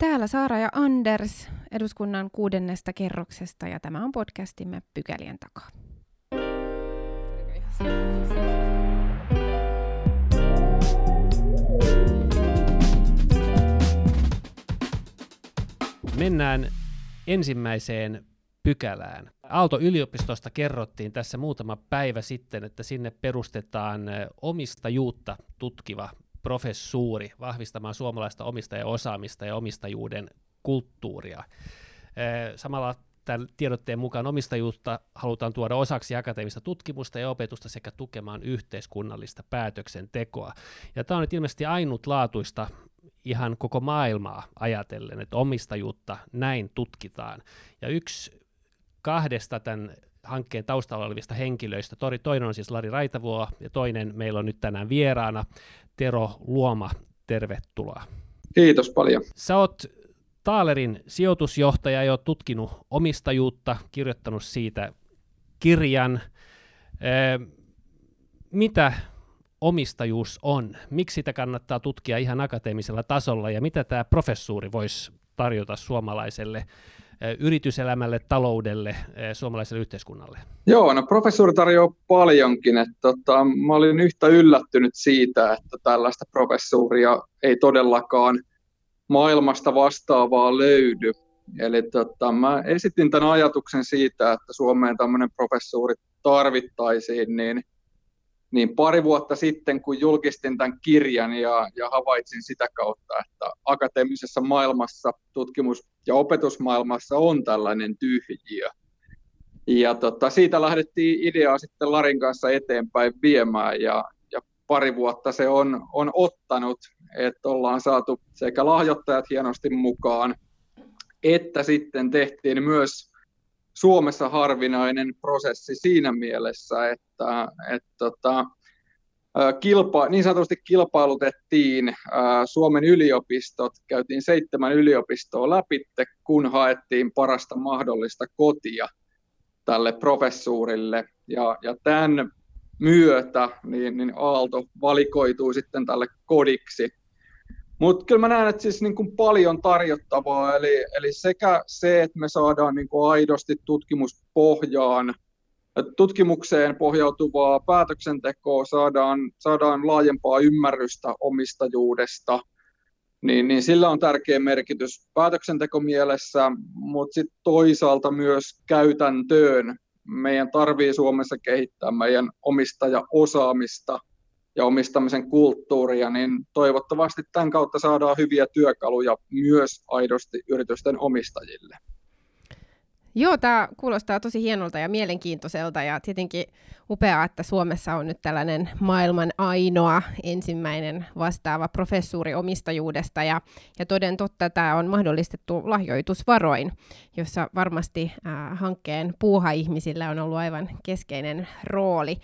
Täällä Saara ja Anders eduskunnan kuudennesta kerroksesta ja tämä on podcastimme Pykälien takaa. Mennään ensimmäiseen pykälään. Aalto-yliopistosta kerrottiin tässä muutama päivä sitten, että sinne perustetaan omistajuutta tutkiva professuuri vahvistamaan suomalaista omistajaosaamista ja omistajuuden kulttuuria. Samalla tämän tiedotteen mukaan omistajuutta halutaan tuoda osaksi akateemista tutkimusta ja opetusta sekä tukemaan yhteiskunnallista päätöksentekoa. Ja tämä on nyt ilmeisesti ainutlaatuista ihan koko maailmaa ajatellen, että omistajuutta näin tutkitaan. Ja yksi kahdesta tämän hankkeen taustalla olevista henkilöistä, toinen on siis Lari Raitavuo ja toinen meillä on nyt tänään vieraana Tero Luoma. Tervetuloa. Kiitos paljon. Sä oot Taalerin sijoitusjohtaja jo tutkinut omistajuutta, kirjoittanut siitä kirjan. Mitä omistajuus on? Miksi sitä kannattaa tutkia ihan akateemisella tasolla ja mitä tämä professuuri voisi tarjota suomalaiselle yrityselämälle, taloudelle, suomalaiselle yhteiskunnalle? Joo, no professuuri tarjoaa paljonkin. Että, tota, mä olin yhtä yllättynyt siitä, että tällaista professuuria ei todellakaan maailmasta vastaavaa löydy. Eli tota, mä esitin tämän ajatuksen siitä, että Suomeen tämmöinen professuuri tarvittaisiin, niin, niin pari vuotta sitten, kun julkistin tämän kirjan ja, ja havaitsin sitä kautta, että akateemisessa maailmassa, tutkimus- ja opetusmaailmassa on tällainen tyhjiö. Ja tota, siitä lähdettiin ideaa sitten Larin kanssa eteenpäin viemään ja, ja pari vuotta se on, on ottanut että ollaan saatu sekä lahjoittajat hienosti mukaan, että sitten tehtiin myös Suomessa harvinainen prosessi siinä mielessä, että, että tota, kilpa, niin sanotusti kilpailutettiin Suomen yliopistot, käytiin seitsemän yliopistoa läpi, kun haettiin parasta mahdollista kotia tälle professuurille. Ja, ja tämän myötä niin, niin Aalto valikoitui sitten tälle kodiksi. Mutta kyllä mä näen, että siis niin kuin paljon tarjottavaa, eli, eli sekä se, että me saadaan niin kuin aidosti tutkimuspohjaan, tutkimukseen pohjautuvaa päätöksentekoa, saadaan, saadaan laajempaa ymmärrystä omistajuudesta, niin, niin sillä on tärkeä merkitys päätöksentekomielessä, mutta sitten toisaalta myös käytäntöön. Meidän tarvii Suomessa kehittää meidän omistajaosaamista – ja omistamisen kulttuuria, niin toivottavasti tämän kautta saadaan hyviä työkaluja myös aidosti yritysten omistajille. Joo, tämä kuulostaa tosi hienolta ja mielenkiintoiselta ja tietenkin upeaa, että Suomessa on nyt tällainen maailman ainoa ensimmäinen vastaava professuuri omistajuudesta ja, ja toden totta tämä on mahdollistettu lahjoitusvaroin, jossa varmasti äh, hankkeen puuha-ihmisillä on ollut aivan keskeinen rooli.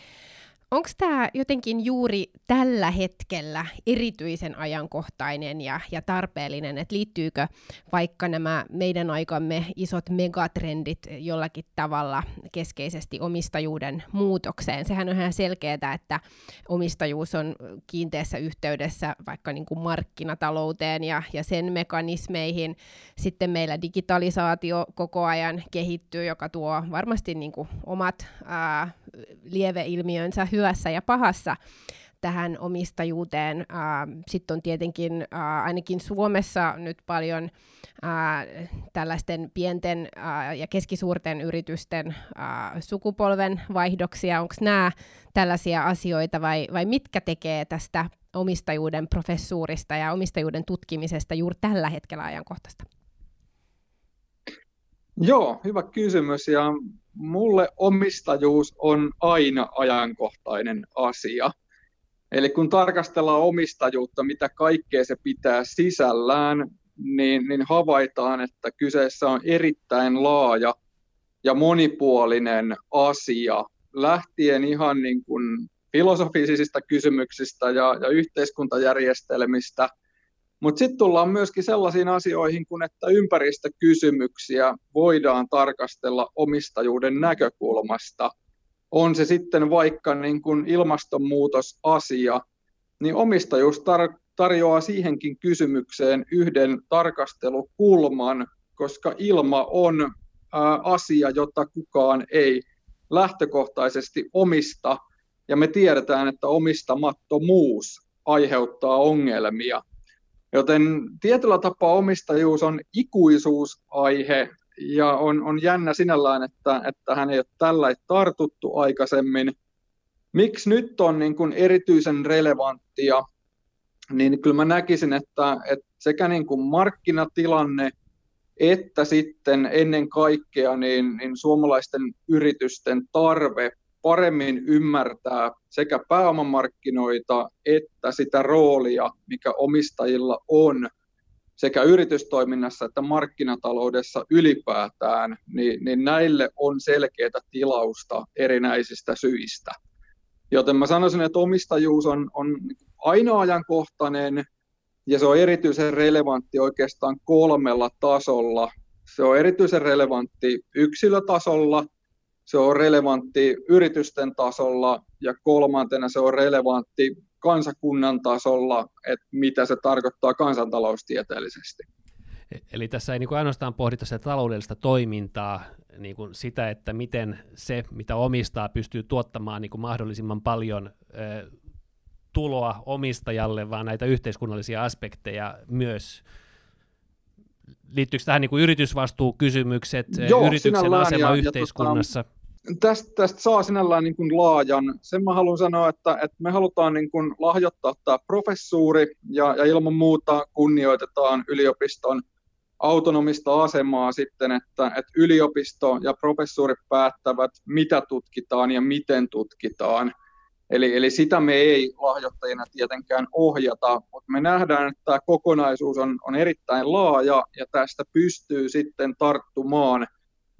Onko tämä jotenkin juuri tällä hetkellä erityisen ajankohtainen ja, ja tarpeellinen, että liittyykö vaikka nämä meidän aikamme isot megatrendit jollakin tavalla keskeisesti omistajuuden muutokseen? Sehän on ihan selkeää, että omistajuus on kiinteässä yhteydessä vaikka niin kuin markkinatalouteen ja, ja sen mekanismeihin. Sitten meillä digitalisaatio koko ajan kehittyy, joka tuo varmasti niin kuin omat ää, lieveilmiönsä hyvässä ja pahassa tähän omistajuuteen. Sitten on tietenkin ainakin Suomessa nyt paljon tällaisten pienten ja keskisuurten yritysten sukupolven vaihdoksia. Onko nämä tällaisia asioita vai, vai mitkä tekee tästä omistajuuden professuurista ja omistajuuden tutkimisesta juuri tällä hetkellä ajankohtaista? Joo, hyvä kysymys. Ja mulle omistajuus on aina ajankohtainen asia. Eli kun tarkastellaan omistajuutta, mitä kaikkea se pitää sisällään, niin, niin havaitaan, että kyseessä on erittäin laaja ja monipuolinen asia, lähtien ihan niin kuin filosofisista kysymyksistä ja, ja yhteiskuntajärjestelmistä – mutta sitten tullaan myöskin sellaisiin asioihin kuin, että ympäristökysymyksiä voidaan tarkastella omistajuuden näkökulmasta. On se sitten vaikka niin kuin ilmastonmuutosasia, niin omistajuus tar- tarjoaa siihenkin kysymykseen yhden tarkastelukulman, koska ilma on asia, jota kukaan ei lähtökohtaisesti omista, ja me tiedetään, että omistamattomuus aiheuttaa ongelmia. Joten tietyllä tapaa omistajuus on ikuisuusaihe, ja on, on jännä sinällään, että, että hän ei ole tällä tartuttu aikaisemmin. Miksi nyt on niin kuin erityisen relevanttia, niin kyllä mä näkisin, että, että sekä niin kuin markkinatilanne että sitten ennen kaikkea niin, niin suomalaisten yritysten tarve paremmin ymmärtää sekä pääomamarkkinoita että sitä roolia, mikä omistajilla on sekä yritystoiminnassa että markkinataloudessa ylipäätään, niin, niin näille on selkeää tilausta erinäisistä syistä. Joten mä sanoisin, että omistajuus on, on aina ajankohtainen ja se on erityisen relevantti oikeastaan kolmella tasolla. Se on erityisen relevantti yksilötasolla, se on relevantti yritysten tasolla ja kolmantena se on relevantti kansakunnan tasolla, että mitä se tarkoittaa kansantaloustieteellisesti. E-, eli tässä ei niin kuin ainoastaan pohdita sitä taloudellista toimintaa, niin kuin sitä, että miten se, mitä omistaa, pystyy tuottamaan niin kuin mahdollisimman paljon tuloa omistajalle, vaan näitä yhteiskunnallisia aspekteja myös. Liittyykö tähän niin kuin yritysvastuukysymykset, Joo, yrityksen asema ja, yhteiskunnassa? Ja tota, tästä, tästä saa sinällään niin kuin laajan. Sen mä haluan sanoa, että, että me halutaan niin kuin lahjoittaa tämä professuuri ja, ja ilman muuta kunnioitetaan yliopiston autonomista asemaa sitten, että, että yliopisto ja professuuri päättävät, mitä tutkitaan ja miten tutkitaan. Eli, eli sitä me ei lahjoittajina tietenkään ohjata, mutta me nähdään, että tämä kokonaisuus on, on erittäin laaja ja tästä pystyy sitten tarttumaan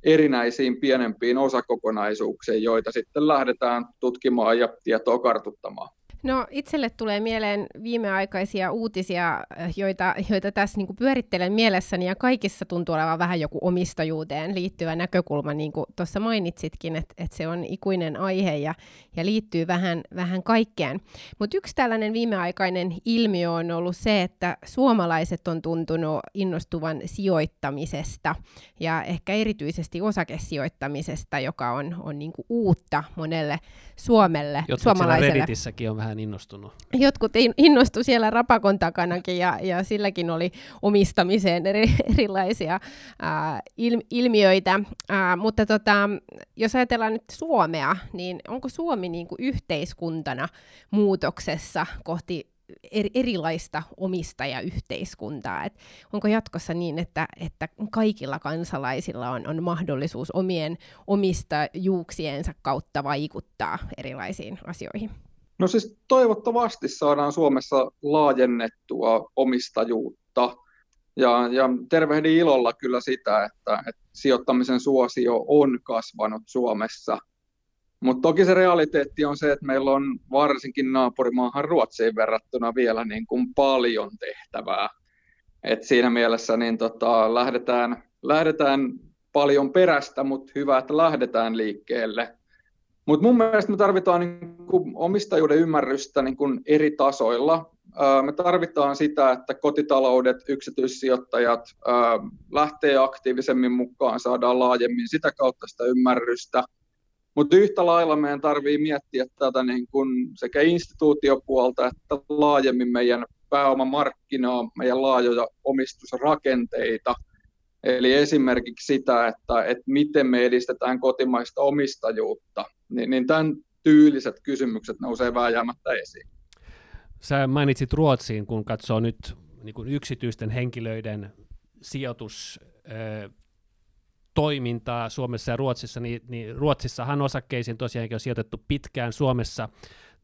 erinäisiin pienempiin osakokonaisuuksiin, joita sitten lähdetään tutkimaan ja tietoa kartuttamaan. No itselle tulee mieleen viimeaikaisia uutisia, joita, joita tässä niin kuin pyörittelen mielessäni, ja kaikissa tuntuu olevan vähän joku omistajuuteen liittyvä näkökulma, niin kuin tuossa mainitsitkin, että, että se on ikuinen aihe ja, ja liittyy vähän, vähän kaikkeen. Mutta yksi tällainen viimeaikainen ilmiö on ollut se, että suomalaiset on tuntunut innostuvan sijoittamisesta, ja ehkä erityisesti osakesijoittamisesta, joka on, on niin kuin uutta monelle Suomelle, Jotkut suomalaiselle. Redditissäkin on vähän vähän innostunut. Jotkut innostu siellä rapakon takanakin ja, ja silläkin oli omistamiseen eri, erilaisia ää, il, ilmiöitä. Ää, mutta tota, jos ajatellaan nyt Suomea, niin onko Suomi niin kuin yhteiskuntana muutoksessa kohti erilaista omistajayhteiskuntaa. Et onko jatkossa niin, että, että kaikilla kansalaisilla on, on mahdollisuus omien omistajuuksiensa kautta vaikuttaa erilaisiin asioihin? No siis toivottavasti saadaan Suomessa laajennettua omistajuutta. Ja, ja tervehdin ilolla kyllä sitä, että, että sijoittamisen suosio on kasvanut Suomessa. Mutta toki se realiteetti on se, että meillä on varsinkin naapurimaahan Ruotsiin verrattuna vielä niin kuin paljon tehtävää. Et siinä mielessä niin tota, lähdetään, lähdetään paljon perästä, mutta hyvä, että lähdetään liikkeelle. Mutta mun mielestä me tarvitaan niin kuin omistajuuden ymmärrystä niin kuin eri tasoilla. Me tarvitaan sitä, että kotitaloudet, yksityissijoittajat lähtee aktiivisemmin mukaan, saadaan laajemmin sitä kautta sitä ymmärrystä. Mutta yhtä lailla meidän tarvii miettiä tätä niin kuin sekä instituutiopuolta että laajemmin meidän pääomamarkkinaa, meidän laajoja omistusrakenteita – Eli esimerkiksi sitä, että, että miten me edistetään kotimaista omistajuutta, niin, niin tämän tyyliset kysymykset nousee vääjäämättä esiin. Sä mainitsit Ruotsiin, kun katsoo nyt niin kuin yksityisten henkilöiden sijoitus toimintaa Suomessa ja Ruotsissa, niin, niin Ruotsissahan osakkeisiin tosiaankin on sijoitettu pitkään. Suomessa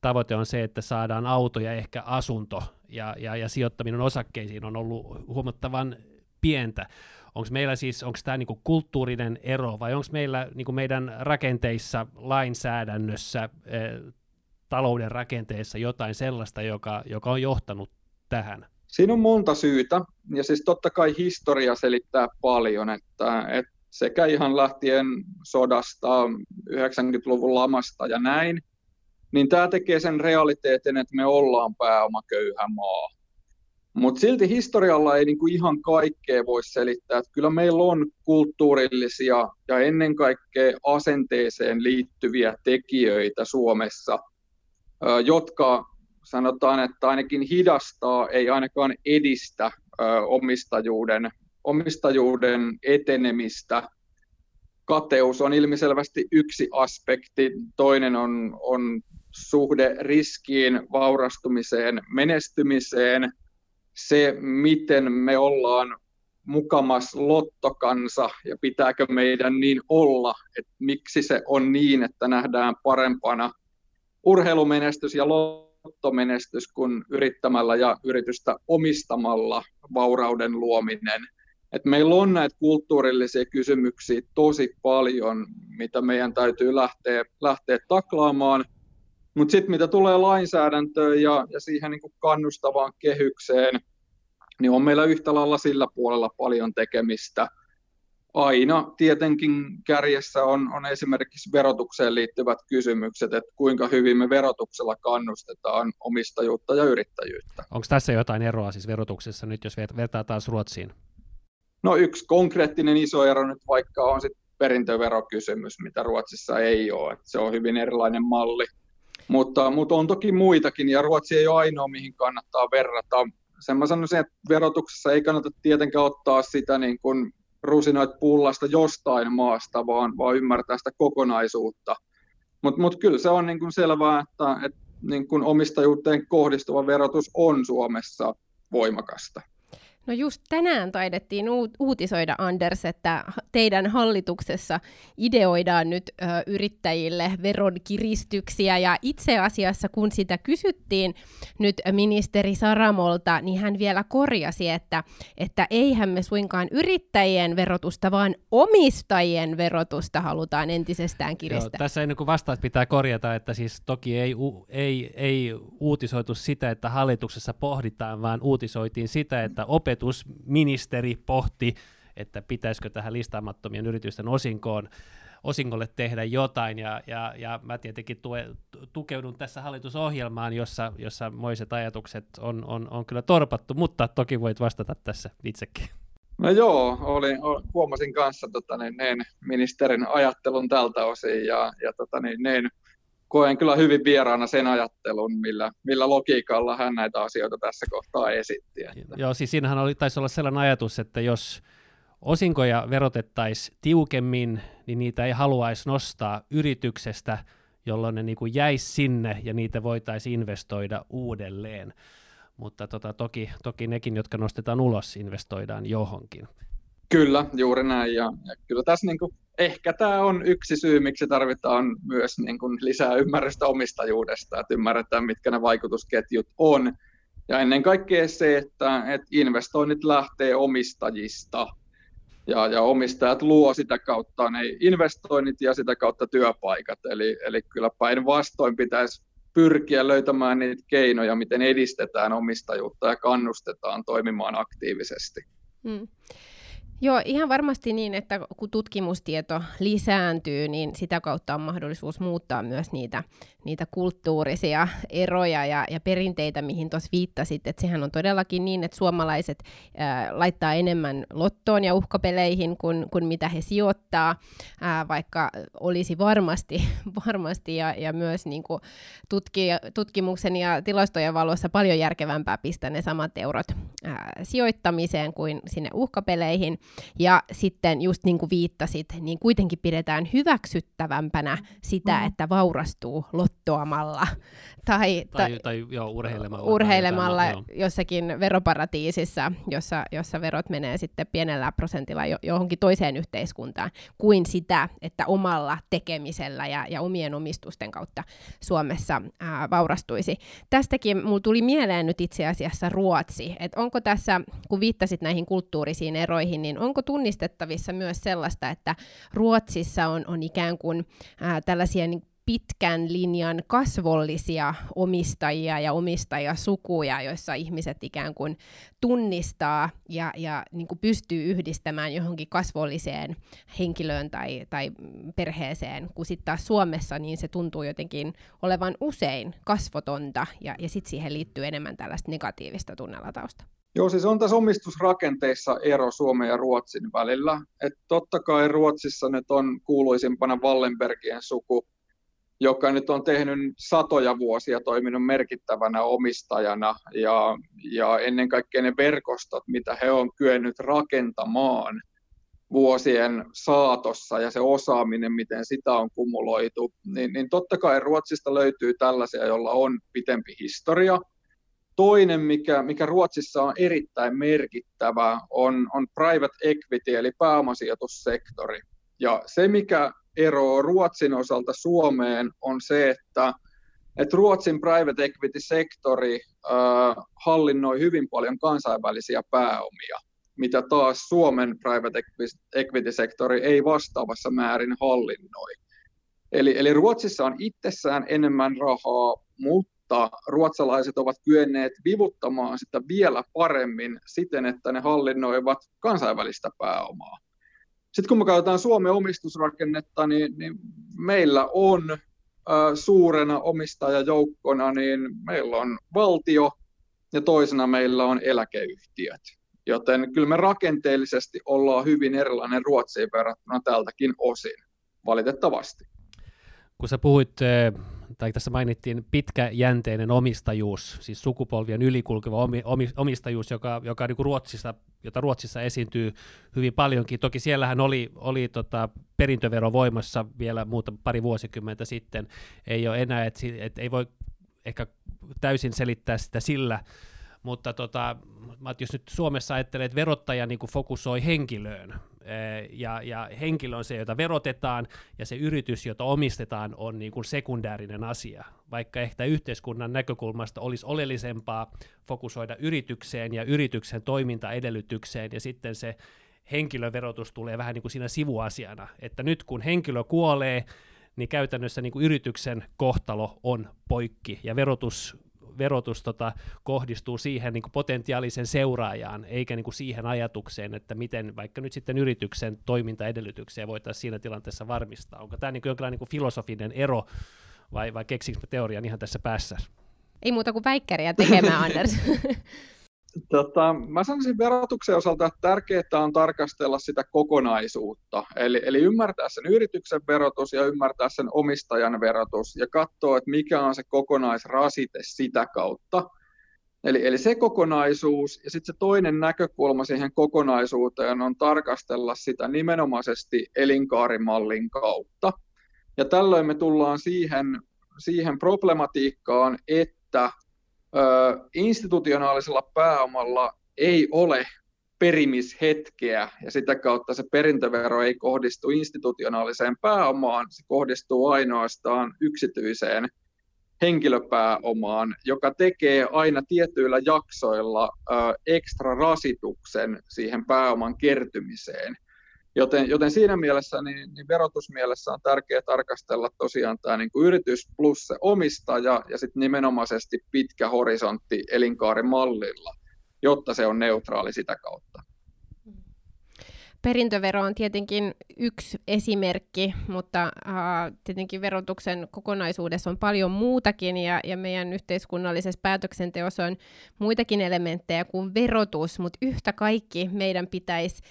tavoite on se, että saadaan auto ja ehkä asunto, ja, ja, ja sijoittaminen osakkeisiin on ollut huomattavan pientä onko meillä siis, onko tämä niinku kulttuurinen ero vai onko meillä niinku meidän rakenteissa, lainsäädännössä, eh, talouden rakenteessa jotain sellaista, joka, joka on johtanut tähän? Siinä on monta syytä, ja siis totta kai historia selittää paljon, että, että sekä ihan lähtien sodasta, 90-luvun lamasta ja näin, niin tämä tekee sen realiteetin, että me ollaan pääomaköyhä maa. Mutta silti historialla ei niinku ihan kaikkea voi selittää. Et kyllä meillä on kulttuurillisia ja ennen kaikkea asenteeseen liittyviä tekijöitä Suomessa, jotka sanotaan, että ainakin hidastaa, ei ainakaan edistä omistajuuden, omistajuuden etenemistä. Kateus on ilmiselvästi yksi aspekti, toinen on, on suhde riskiin, vaurastumiseen, menestymiseen, se, miten me ollaan mukamas lottokansa ja pitääkö meidän niin olla, että miksi se on niin, että nähdään parempana urheilumenestys ja lottomenestys kuin yrittämällä ja yritystä omistamalla vaurauden luominen. Et meillä on näitä kulttuurillisia kysymyksiä tosi paljon, mitä meidän täytyy lähteä, lähteä taklaamaan. Mutta sitten mitä tulee lainsäädäntöön ja, ja siihen niin kuin kannustavaan kehykseen, niin on meillä yhtä lailla sillä puolella paljon tekemistä. Aina tietenkin kärjessä on, on esimerkiksi verotukseen liittyvät kysymykset, että kuinka hyvin me verotuksella kannustetaan omistajuutta ja yrittäjyyttä. Onko tässä jotain eroa siis verotuksessa nyt, jos vertaa taas Ruotsiin? No yksi konkreettinen iso ero nyt vaikka on sit perintöverokysymys, mitä Ruotsissa ei ole. se on hyvin erilainen malli. Mutta, mutta on toki muitakin, ja Ruotsi ei ole ainoa, mihin kannattaa verrata. Sen mä sanoisin, että verotuksessa ei kannata tietenkään ottaa sitä niin kuin rusinoit pullasta jostain maasta, vaan, vaan ymmärtää sitä kokonaisuutta. Mutta mut kyllä se on niin kuin selvää, että, että niin kuin omistajuuteen kohdistuva verotus on Suomessa voimakasta. No just tänään taidettiin uutisoida, Anders, että teidän hallituksessa ideoidaan nyt ö, yrittäjille veronkiristyksiä, ja itse asiassa kun sitä kysyttiin nyt ministeri Saramolta, niin hän vielä korjasi, että, että eihän me suinkaan yrittäjien verotusta, vaan omistajien verotusta halutaan entisestään kiristää. Joo, tässä ennen kuin vastaat pitää korjata, että siis toki ei, ei, ei uutisoitu sitä, että hallituksessa pohditaan, vaan uutisoitiin sitä, että opetus opetusministeri pohti, että pitäisikö tähän listaamattomien yritysten osinkoon osingolle tehdä jotain, ja, ja, ja mä tietenkin tue, tukeudun tässä hallitusohjelmaan, jossa, jossa moiset ajatukset on, on, on kyllä torpattu, mutta toki voit vastata tässä itsekin. No joo, olin, huomasin kanssa tota, niin, niin, ministerin ajattelun tältä osin, ja, ja tota, niin, niin, koen kyllä hyvin vieraana sen ajattelun, millä, millä logiikalla hän näitä asioita tässä kohtaa esitti. Että. Joo, siis siinähän oli, taisi olla sellainen ajatus, että jos osinkoja verotettaisiin tiukemmin, niin niitä ei haluaisi nostaa yrityksestä, jolloin ne niin kuin jäisi sinne ja niitä voitaisiin investoida uudelleen. Mutta tota, toki, toki nekin, jotka nostetaan ulos, investoidaan johonkin. Kyllä, juuri näin. Ja, ja kyllä tässä niin kuin ehkä tämä on yksi syy, miksi tarvitaan myös niin kuin lisää ymmärrystä omistajuudesta, että ymmärretään, mitkä ne vaikutusketjut on. Ja ennen kaikkea se, että, että investoinnit lähtee omistajista ja, ja omistajat luo sitä kautta ne investoinnit ja sitä kautta työpaikat. Eli, eli kyllä päinvastoin pitäisi pyrkiä löytämään niitä keinoja, miten edistetään omistajuutta ja kannustetaan toimimaan aktiivisesti. Hmm. Joo, ihan varmasti niin, että kun tutkimustieto lisääntyy, niin sitä kautta on mahdollisuus muuttaa myös niitä, niitä kulttuurisia eroja ja, ja perinteitä, mihin tuossa viittasit. Että sehän on todellakin niin, että suomalaiset ää, laittaa enemmän lottoon ja uhkapeleihin kuin, kuin mitä he sijoittaa, ää, vaikka olisi varmasti, varmasti ja, ja myös niin kuin tutki, tutkimuksen ja tilastojen valossa paljon järkevämpää pistää ne samat eurot ää, sijoittamiseen kuin sinne uhkapeleihin. Ja sitten just niin kuin viittasit, niin kuitenkin pidetään hyväksyttävämpänä sitä, mm. että vaurastuu lottoamalla tai, tai, tai, tai joo, urheilemalla, urheilemalla tai jossakin veroparatiisissa, jossa, jossa verot menee sitten pienellä prosentilla jo, johonkin toiseen yhteiskuntaan, kuin sitä, että omalla tekemisellä ja, ja omien omistusten kautta Suomessa ää, vaurastuisi. Tästäkin mulla tuli mieleen nyt itse asiassa Ruotsi, että onko tässä, kun viittasit näihin kulttuurisiin eroihin, niin onko tunnistettavissa myös sellaista, että Ruotsissa on, on ikään kuin ää, tällaisia niin pitkän linjan kasvollisia omistajia ja omistajasukuja, joissa ihmiset ikään kuin tunnistaa ja, ja niin kuin pystyy yhdistämään johonkin kasvolliseen henkilöön tai, tai perheeseen, kun sitten taas Suomessa niin se tuntuu jotenkin olevan usein kasvotonta ja, ja sitten siihen liittyy enemmän tällaista negatiivista tunnelatausta. Joo, siis on tässä omistusrakenteissa ero Suomen ja Ruotsin välillä. Et totta kai Ruotsissa nyt on kuuluisimpana Wallenbergien suku, joka nyt on tehnyt satoja vuosia toiminut merkittävänä omistajana ja, ja ennen kaikkea ne verkostot, mitä he on kyennyt rakentamaan vuosien saatossa ja se osaaminen, miten sitä on kumuloitu, niin, niin totta kai Ruotsista löytyy tällaisia, joilla on pitempi historia. Toinen, mikä, mikä Ruotsissa on erittäin merkittävä, on, on private equity, eli pääomasijoitussektori. Ja se, mikä ero Ruotsin osalta Suomeen on se, että, että Ruotsin private equity-sektori äh, hallinnoi hyvin paljon kansainvälisiä pääomia, mitä taas Suomen private equity-sektori ei vastaavassa määrin hallinnoi. Eli, eli Ruotsissa on itsessään enemmän rahaa, mutta ruotsalaiset ovat kyenneet vivuttamaan sitä vielä paremmin siten, että ne hallinnoivat kansainvälistä pääomaa. Sitten kun me katsotaan Suomen omistusrakennetta, niin, niin meillä on ä, suurena omistajajoukkona, niin meillä on valtio ja toisena meillä on eläkeyhtiöt. Joten kyllä me rakenteellisesti ollaan hyvin erilainen Ruotsiin verrattuna tältäkin osin, valitettavasti. Kun sä puhuit tai tässä mainittiin pitkäjänteinen omistajuus, siis sukupolvien ylikulkeva omistajuus, joka, joka niin kuin Ruotsissa, jota Ruotsissa esiintyy hyvin paljonkin. Toki siellähän oli, oli tota perintövero voimassa vielä muuta pari vuosikymmentä sitten. Ei ole enää, että et ei voi ehkä täysin selittää sitä sillä, mutta tota, jos nyt Suomessa ajattelee, että verottaja niin fokusoi henkilöön, ja, ja henkilö on se, jota verotetaan, ja se yritys, jota omistetaan, on niin kuin sekundäärinen asia. Vaikka ehkä yhteiskunnan näkökulmasta olisi oleellisempaa fokusoida yritykseen ja yrityksen toimintaedellytykseen, ja sitten se henkilöverotus tulee vähän niin kuin siinä sivuasiana, että nyt kun henkilö kuolee, niin käytännössä niin kuin yrityksen kohtalo on poikki, ja verotus verotus tota, kohdistuu siihen niin kuin potentiaalisen seuraajaan, eikä niin kuin siihen ajatukseen, että miten vaikka nyt sitten yrityksen toimintaedellytyksiä voitaisiin siinä tilanteessa varmistaa. Onko tämä niin kuin jonkinlainen niin kuin filosofinen ero, vai, vai keksinkö teorian ihan tässä päässä? Ei muuta kuin väikkäriä tekemään, Anders. Tota, mä sanoisin verotuksen osalta, että tärkeää on tarkastella sitä kokonaisuutta, eli, eli ymmärtää sen yrityksen verotus ja ymmärtää sen omistajan verotus ja katsoa, että mikä on se kokonaisrasite sitä kautta. Eli, eli se kokonaisuus ja sitten se toinen näkökulma siihen kokonaisuuteen on tarkastella sitä nimenomaisesti elinkaarimallin kautta. Ja tällöin me tullaan siihen, siihen problematiikkaan, että institutionaalisella pääomalla ei ole perimishetkeä ja sitä kautta se perintövero ei kohdistu institutionaaliseen pääomaan, se kohdistuu ainoastaan yksityiseen henkilöpääomaan, joka tekee aina tietyillä jaksoilla ekstra rasituksen siihen pääoman kertymiseen. Joten, joten siinä mielessä niin, niin verotusmielessä on tärkeää tarkastella tosiaan tämä niin kuin yritys plus se omistaja ja sitten nimenomaisesti pitkä horisontti elinkaarimallilla, jotta se on neutraali sitä kautta. Perintövero on tietenkin yksi esimerkki, mutta äh, tietenkin verotuksen kokonaisuudessa on paljon muutakin ja, ja meidän yhteiskunnallisessa päätöksenteossa on muitakin elementtejä kuin verotus, mutta yhtä kaikki meidän pitäisi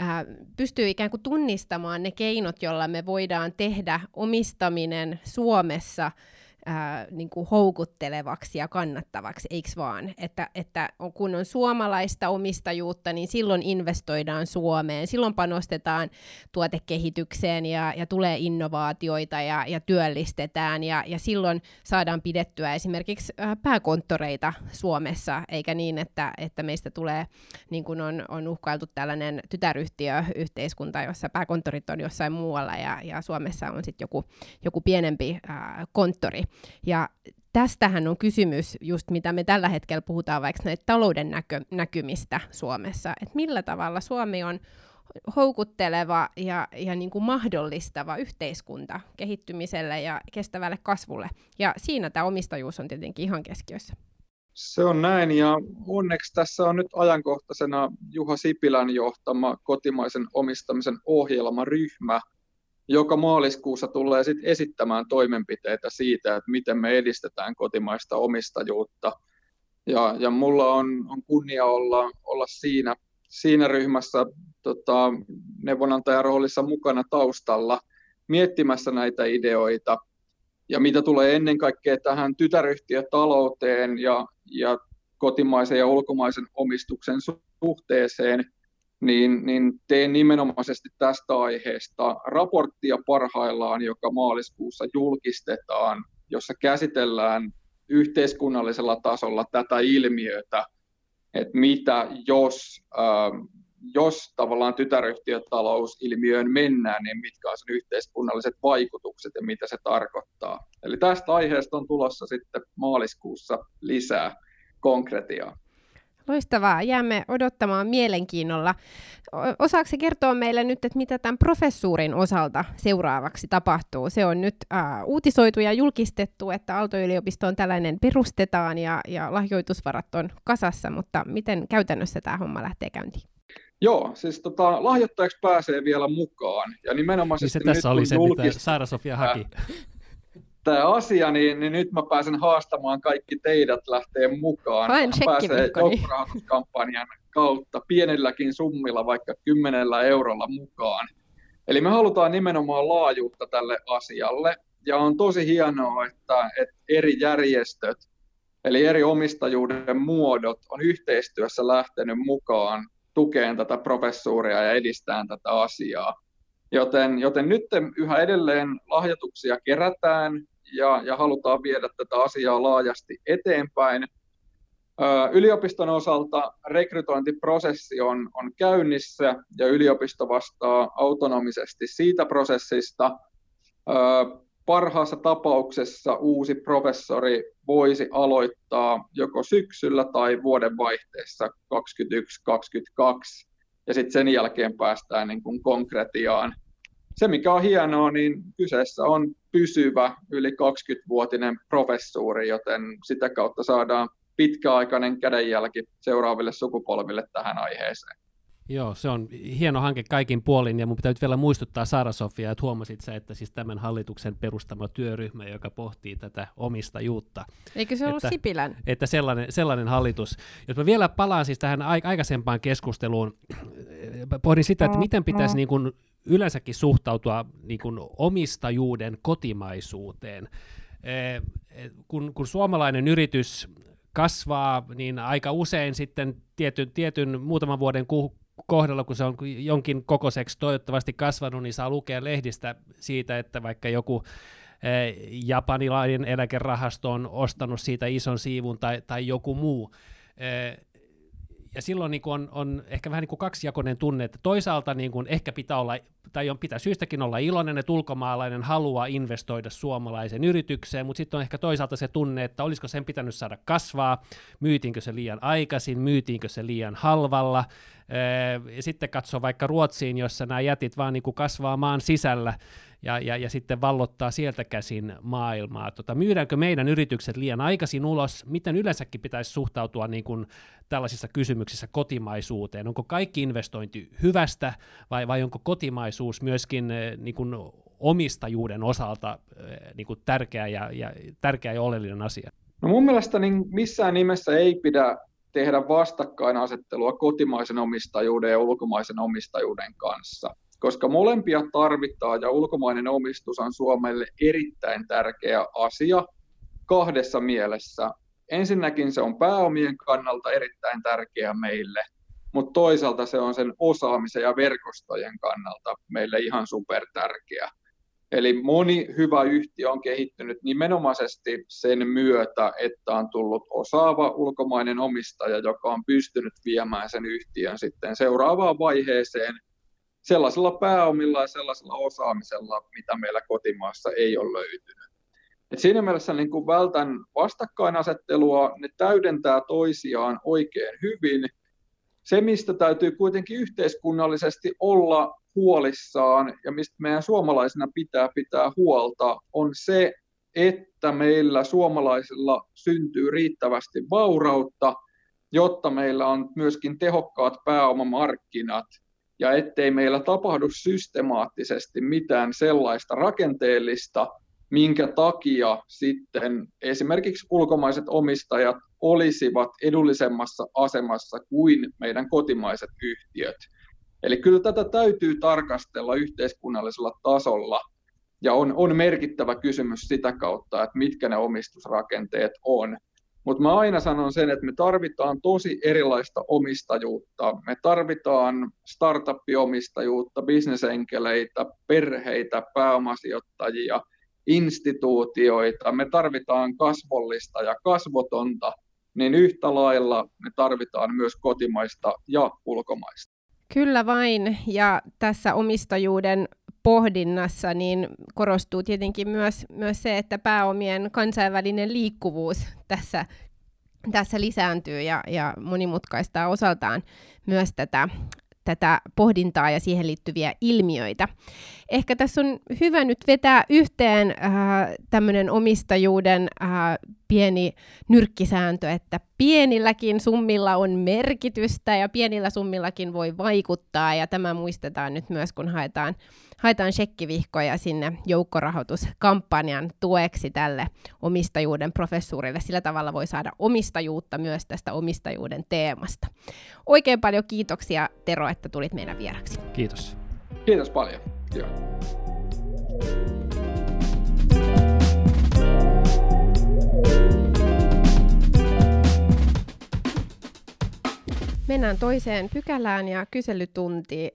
äh, pystyy ikään kuin tunnistamaan ne keinot, joilla me voidaan tehdä omistaminen Suomessa – ää, niin kuin houkuttelevaksi ja kannattavaksi, eikö vaan? Että, että kun on suomalaista omistajuutta, niin silloin investoidaan Suomeen, silloin panostetaan tuotekehitykseen ja, ja tulee innovaatioita ja, ja työllistetään ja, ja silloin saadaan pidettyä esimerkiksi ää, pääkonttoreita Suomessa, eikä niin, että, että meistä tulee, niin kuin on, on uhkailtu tällainen tytäryhtiöyhteiskunta, jossa pääkonttorit on jossain muualla ja, ja Suomessa on sitten joku, joku pienempi ää, konttori. Ja tästähän on kysymys, just mitä me tällä hetkellä puhutaan vaikka näitä talouden näkö, näkymistä Suomessa, että millä tavalla Suomi on houkutteleva ja, ja niin kuin mahdollistava yhteiskunta kehittymiselle ja kestävälle kasvulle. Ja siinä tämä omistajuus on tietenkin ihan keskiössä. Se on näin, ja onneksi tässä on nyt ajankohtaisena Juha Sipilän johtama kotimaisen omistamisen ohjelmaryhmä, joka maaliskuussa tulee sit esittämään toimenpiteitä siitä, että miten me edistetään kotimaista omistajuutta. Ja, ja mulla on, on kunnia olla, olla siinä, siinä ryhmässä tota, neuvonantajan roolissa mukana taustalla miettimässä näitä ideoita. Ja mitä tulee ennen kaikkea tähän tytäryhtiötalouteen ja, ja kotimaisen ja ulkomaisen omistuksen suhteeseen, niin, niin teen nimenomaisesti tästä aiheesta raporttia parhaillaan, joka maaliskuussa julkistetaan, jossa käsitellään yhteiskunnallisella tasolla tätä ilmiötä, että mitä jos, äh, jos tavallaan tytäryhtiötalousilmiöön mennään, niin mitkä ovat sen yhteiskunnalliset vaikutukset ja mitä se tarkoittaa. Eli tästä aiheesta on tulossa sitten maaliskuussa lisää konkretiaa. Loistavaa. Jäämme odottamaan mielenkiinnolla. Osaako kertoa meille nyt, että mitä tämän professuurin osalta seuraavaksi tapahtuu? Se on nyt äh, uutisoitu ja julkistettu, että Aalto-yliopistoon tällainen perustetaan ja, ja lahjoitusvarat on kasassa, mutta miten käytännössä tämä homma lähtee käyntiin? Joo, siis tota, lahjoittajaksi pääsee vielä mukaan. Ja nimenomaan niin se tässä oli se, julkist... mitä Saara-Sofia haki tämä asia, niin, niin nyt mä pääsen haastamaan kaikki teidät lähteä mukaan. Haen pääsee joukkorahoituskampanjan kautta pienelläkin summilla, vaikka kymmenellä eurolla mukaan. Eli me halutaan nimenomaan laajuutta tälle asialle, ja on tosi hienoa, että, että eri järjestöt, eli eri omistajuuden muodot on yhteistyössä lähtenyt mukaan tukeen tätä professuuria ja edistään tätä asiaa. Joten, joten nyt yhä edelleen lahjoituksia kerätään ja, ja halutaan viedä tätä asiaa laajasti eteenpäin. Yliopiston osalta rekrytointiprosessi on, on käynnissä ja yliopisto vastaa autonomisesti siitä prosessista. Parhaassa tapauksessa uusi professori voisi aloittaa joko syksyllä tai vuodenvaihteessa 2021-2022 ja sitten sen jälkeen päästään niin kuin konkretiaan. Se, mikä on hienoa, niin kyseessä on pysyvä yli 20-vuotinen professuuri, joten sitä kautta saadaan pitkäaikainen kädenjälki seuraaville sukupolville tähän aiheeseen. Joo, se on hieno hanke kaikin puolin, ja mun pitää nyt vielä muistuttaa Sara Sofia, että huomasit sä, että siis tämän hallituksen perustama työryhmä, joka pohtii tätä omistajuutta. Eikö se ollut että, Sipilän? Että sellainen, sellainen hallitus. Jos mä vielä palaan siis tähän aikaisempaan keskusteluun, pohdin sitä, että miten pitäisi niin kuin yleensäkin suhtautua niin kuin omistajuuden kotimaisuuteen. Kun, kun suomalainen yritys kasvaa, niin aika usein sitten tietyn, tietyn muutaman vuoden kohdalla, kun se on jonkin kokoiseksi toivottavasti kasvanut, niin saa lukea lehdistä siitä, että vaikka joku japanilainen eläkerahasto on ostanut siitä ison siivun tai, tai joku muu ja silloin niin on, on ehkä vähän niin kuin kaksijakoinen tunne, että toisaalta niin kuin ehkä pitää olla, tai on, pitää syystäkin olla iloinen, että ulkomaalainen haluaa investoida suomalaisen yritykseen, mutta sitten on ehkä toisaalta se tunne, että olisiko sen pitänyt saada kasvaa, myytiinkö se liian aikaisin, myytiinkö se liian halvalla, ja sitten katsoo vaikka Ruotsiin, jossa nämä jätit vaan niin kuin kasvaa maan sisällä, ja, ja, ja sitten vallottaa sieltä käsin maailmaa. Tota, myydäänkö meidän yritykset liian aikaisin ulos? Miten yleensäkin pitäisi suhtautua niin kuin tällaisissa kysymyksissä kotimaisuuteen? Onko kaikki investointi hyvästä vai, vai onko kotimaisuus myöskin eh, niin kuin omistajuuden osalta eh, niin kuin tärkeä, ja, ja, tärkeä ja oleellinen asia? No mun mielestä niin missään nimessä ei pidä tehdä vastakkainasettelua kotimaisen omistajuuden ja ulkomaisen omistajuuden kanssa koska molempia tarvitaan ja ulkomainen omistus on Suomelle erittäin tärkeä asia kahdessa mielessä. Ensinnäkin se on pääomien kannalta erittäin tärkeä meille, mutta toisaalta se on sen osaamisen ja verkostojen kannalta meille ihan supertärkeä. Eli moni hyvä yhtiö on kehittynyt nimenomaisesti sen myötä, että on tullut osaava ulkomainen omistaja, joka on pystynyt viemään sen yhtiön sitten seuraavaan vaiheeseen sellaisella pääomilla ja sellaisella osaamisella, mitä meillä kotimaassa ei ole löytynyt. Et siinä mielessä niin kuin vältän vastakkainasettelua, ne täydentää toisiaan oikein hyvin. Se, mistä täytyy kuitenkin yhteiskunnallisesti olla huolissaan ja mistä meidän suomalaisina pitää pitää huolta, on se, että meillä suomalaisilla syntyy riittävästi vaurautta, jotta meillä on myöskin tehokkaat pääomamarkkinat – ja ettei meillä tapahdu systemaattisesti mitään sellaista rakenteellista, minkä takia sitten esimerkiksi ulkomaiset omistajat olisivat edullisemmassa asemassa kuin meidän kotimaiset yhtiöt. Eli kyllä tätä täytyy tarkastella yhteiskunnallisella tasolla, ja on, on merkittävä kysymys sitä kautta, että mitkä ne omistusrakenteet on. Mutta mä aina sanon sen, että me tarvitaan tosi erilaista omistajuutta. Me tarvitaan startup-omistajuutta, bisnesenkeleitä, perheitä, pääomasijoittajia, instituutioita. Me tarvitaan kasvollista ja kasvotonta, niin yhtä lailla me tarvitaan myös kotimaista ja ulkomaista. Kyllä vain, ja tässä omistajuuden pohdinnassa niin korostuu tietenkin myös, myös se, että pääomien kansainvälinen liikkuvuus tässä, tässä lisääntyy ja, ja monimutkaistaa osaltaan myös tätä tätä pohdintaa ja siihen liittyviä ilmiöitä. Ehkä tässä on hyvä nyt vetää yhteen äh, tämmöinen omistajuuden äh, pieni nyrkkisääntö, että pienilläkin summilla on merkitystä ja pienillä summillakin voi vaikuttaa ja tämä muistetaan nyt myös, kun haetaan haetaan shekkivihkoja sinne joukkorahoituskampanjan tueksi tälle omistajuuden professuurille. Sillä tavalla voi saada omistajuutta myös tästä omistajuuden teemasta. Oikein paljon kiitoksia Tero, että tulit meidän vieraksi. Kiitos. Kiitos paljon. Joo. Mennään toiseen pykälään ja kyselytunti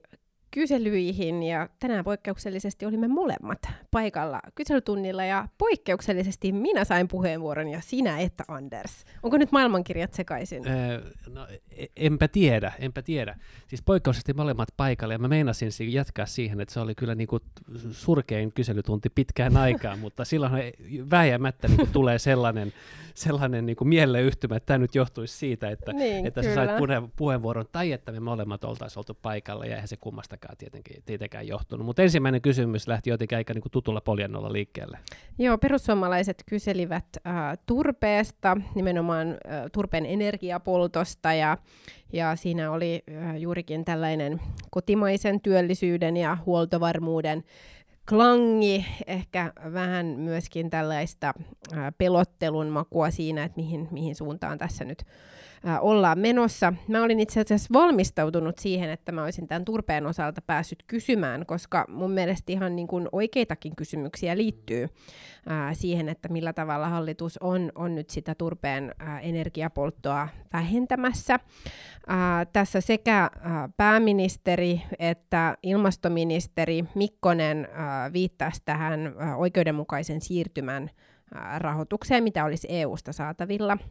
kyselyihin ja tänään poikkeuksellisesti olimme molemmat paikalla kyselytunnilla ja poikkeuksellisesti minä sain puheenvuoron ja sinä että Anders. Onko nyt maailmankirjat sekaisin? Öö, no, e, enpä tiedä, enpä tiedä. Siis poikkeuksellisesti molemmat paikalle ja mä meinasin jatkaa siihen, että se oli kyllä niinku surkein kyselytunti pitkään aikaan, mutta silloin väijämättä niinku tulee sellainen, sellainen niinku mieleyhtymä, että tämä nyt johtuisi siitä, että, niin, että sä sait puheenvuoron tai että me molemmat oltaisiin oltu paikalla ja eihän se kummasta siitäkään tietenkin, tietenkään johtunut. Mutta ensimmäinen kysymys lähti jotenkin aika niin kuin tutulla poljennolla liikkeelle. Joo, perussuomalaiset kyselivät äh, turpeesta, nimenomaan äh, turpeen energiapoltosta, ja, ja siinä oli äh, juurikin tällainen kotimaisen työllisyyden ja huoltovarmuuden klangi, ehkä vähän myöskin tällaista äh, pelottelun makua siinä, että mihin, mihin suuntaan tässä nyt ollaan menossa. Mä olin itse asiassa valmistautunut siihen, että mä olisin tämän turpeen osalta päässyt kysymään, koska mun mielestä ihan niin kuin oikeitakin kysymyksiä liittyy ää, siihen, että millä tavalla hallitus on, on nyt sitä turpeen ää, energiapolttoa vähentämässä. Ää, tässä sekä ää, pääministeri että ilmastoministeri Mikkonen ää, viittasi tähän ää, oikeudenmukaisen siirtymän rahoitukseen, mitä olisi EU-sta saatavilla –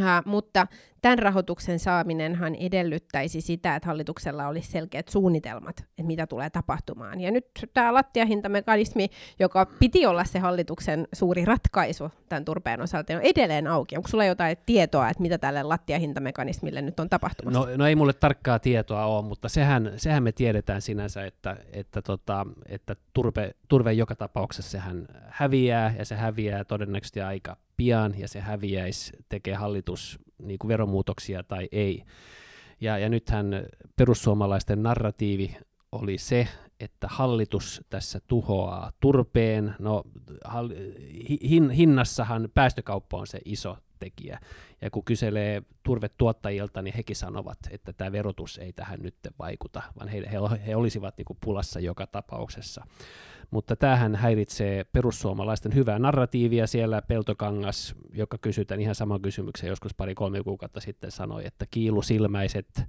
Uh, mutta tämän rahoituksen saaminenhan edellyttäisi sitä, että hallituksella olisi selkeät suunnitelmat, että mitä tulee tapahtumaan. Ja nyt tämä lattiahintamekanismi, joka piti olla se hallituksen suuri ratkaisu tämän turpeen osalta, on edelleen auki. Onko sulla jotain tietoa, että mitä tälle lattiahintamekanismille nyt on tapahtumassa? No, no ei mulle tarkkaa tietoa ole, mutta sehän, sehän me tiedetään sinänsä, että, että, tota, että turve, turve joka tapauksessa sehän häviää, ja se häviää todennäköisesti aika pian, ja se häviäisi, tekee hallitus niin kuin veromuutoksia tai ei. Ja, ja nythän perussuomalaisten narratiivi oli se, että hallitus tässä tuhoaa turpeen. No, hin, hinnassahan päästökauppa on se iso tekijä. Ja kun kyselee turvetuottajilta, niin hekin sanovat, että tämä verotus ei tähän nyt vaikuta, vaan he, he, he olisivat niin kuin pulassa joka tapauksessa mutta tämähän häiritsee perussuomalaisten hyvää narratiivia siellä. Peltokangas, joka kysytään ihan saman kysymyksen joskus pari-kolme kuukautta sitten, sanoi, että kiilusilmäiset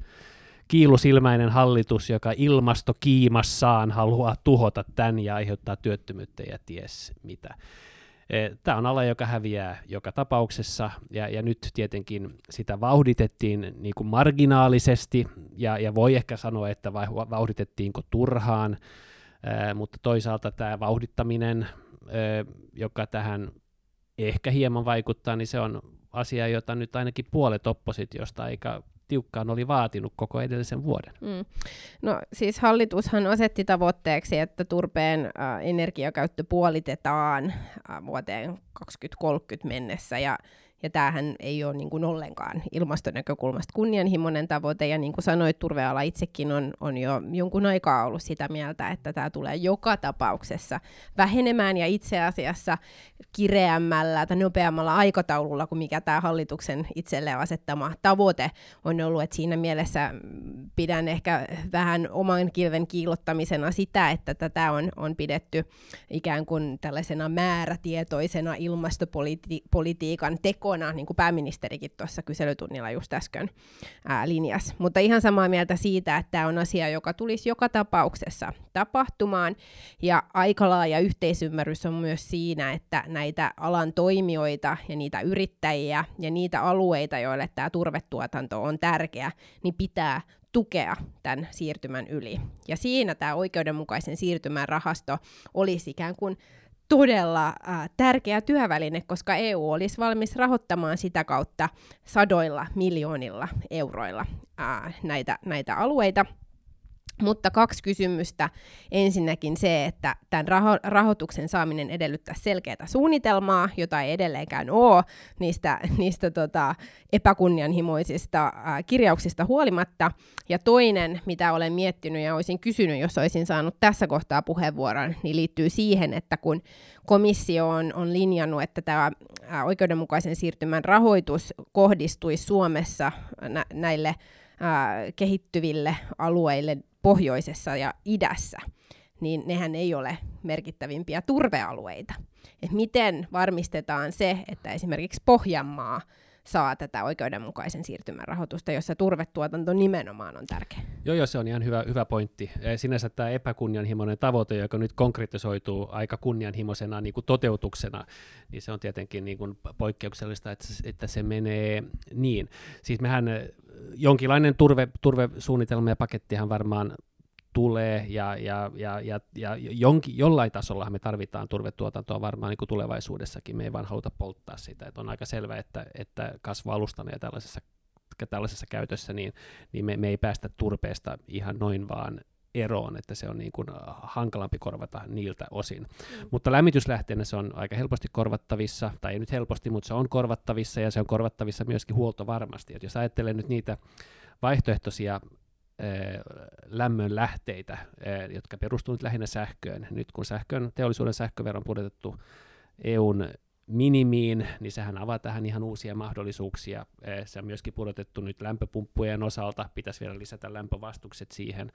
kiilusilmäinen hallitus, joka ilmastokiimassaan haluaa tuhota tämän ja aiheuttaa työttömyyttä ja ties mitä. E, Tämä on ala, joka häviää joka tapauksessa, ja, ja nyt tietenkin sitä vauhditettiin niin kuin marginaalisesti, ja, ja voi ehkä sanoa, että vauhditettiinko turhaan, mutta toisaalta tämä vauhdittaminen, joka tähän ehkä hieman vaikuttaa, niin se on asia, jota nyt ainakin puolet oppositiosta aika tiukkaan oli vaatinut koko edellisen vuoden. Mm. No siis hallitushan asetti tavoitteeksi, että turpeen äh, energiakäyttö puolitetaan äh, vuoteen 2030 mennessä, ja, Ja tämähän ei ole niin kuin ollenkaan ilmastonäkökulmasta kunnianhimoinen tavoite, ja niin kuin sanoit, turveala itsekin on, on jo jonkun aikaa ollut sitä mieltä, että tämä tulee joka tapauksessa vähenemään, ja itse asiassa kireämmällä tai nopeammalla aikataululla kuin mikä tämä hallituksen itselleen asettama tavoite on ollut, että siinä mielessä pidän ehkä vähän oman kilven kiilottamisena sitä, että tätä on, on pidetty ikään kuin tällaisena määrätietoisena ilmastopolitiikan tekona, niin kuin pääministerikin tuossa kyselytunnilla just äsken ää, linjas. Mutta ihan samaa mieltä siitä, että tämä on asia, joka tulisi joka tapauksessa tapahtumaan, ja aika laaja yhteisymmärrys on myös siinä, että näitä alan toimijoita ja niitä yrittäjiä ja niitä alueita, joille tämä turvetuotanto on tärkeä, niin pitää tukea tämän siirtymän yli. Ja siinä tämä oikeudenmukaisen siirtymän rahasto olisi ikään kuin todella äh, tärkeä työväline, koska EU olisi valmis rahoittamaan sitä kautta sadoilla miljoonilla euroilla äh, näitä, näitä alueita. Mutta kaksi kysymystä. Ensinnäkin se, että tämän raho- rahoituksen saaminen edellyttää selkeää suunnitelmaa, jota ei edelleenkään ole niistä, niistä tota, epäkunnianhimoisista äh, kirjauksista huolimatta. Ja toinen, mitä olen miettinyt ja olisin kysynyt, jos olisin saanut tässä kohtaa puheenvuoron, niin liittyy siihen, että kun komissio on, on linjannut, että tämä äh, oikeudenmukaisen siirtymän rahoitus kohdistuisi Suomessa nä- näille kehittyville alueille pohjoisessa ja idässä, niin nehän ei ole merkittävimpiä turvealueita. Et miten varmistetaan se, että esimerkiksi Pohjanmaa saa tätä oikeudenmukaisen siirtymän rahoitusta, jossa turvetuotanto nimenomaan on tärkeä. Joo, joo, se on ihan hyvä, hyvä pointti. Sinänsä tämä epäkunnianhimoinen tavoite, joka nyt konkretisoituu aika kunnianhimoisena niin kuin toteutuksena, niin se on tietenkin niin kuin poikkeuksellista, että, että se menee niin. Siis mehän jonkinlainen turve, turvesuunnitelma ja pakettihan varmaan tulee, ja, ja, ja, ja, ja jonkin, jollain tasolla me tarvitaan turvetuotantoa varmaan niin kuin tulevaisuudessakin, me ei vaan haluta polttaa sitä, että on aika selvä, että, että kasvualustana ja tällaisessa, tällaisessa käytössä, niin, niin me, me ei päästä turpeesta ihan noin vaan eroon, että se on niin kuin hankalampi korvata niiltä osin. Mm. Mutta lämmityslähteenä se on aika helposti korvattavissa, tai ei nyt helposti, mutta se on korvattavissa, ja se on korvattavissa myöskin huoltovarmasti. Et jos ajattelee nyt niitä vaihtoehtoisia lämmön lähteitä, jotka perustuvat lähinnä sähköön. Nyt kun sähkön, teollisuuden sähkövero on pudotettu EUn minimiin, niin sehän avaa tähän ihan uusia mahdollisuuksia. Se on myöskin pudotettu nyt lämpöpumppujen osalta, pitäisi vielä lisätä lämpövastukset siihen,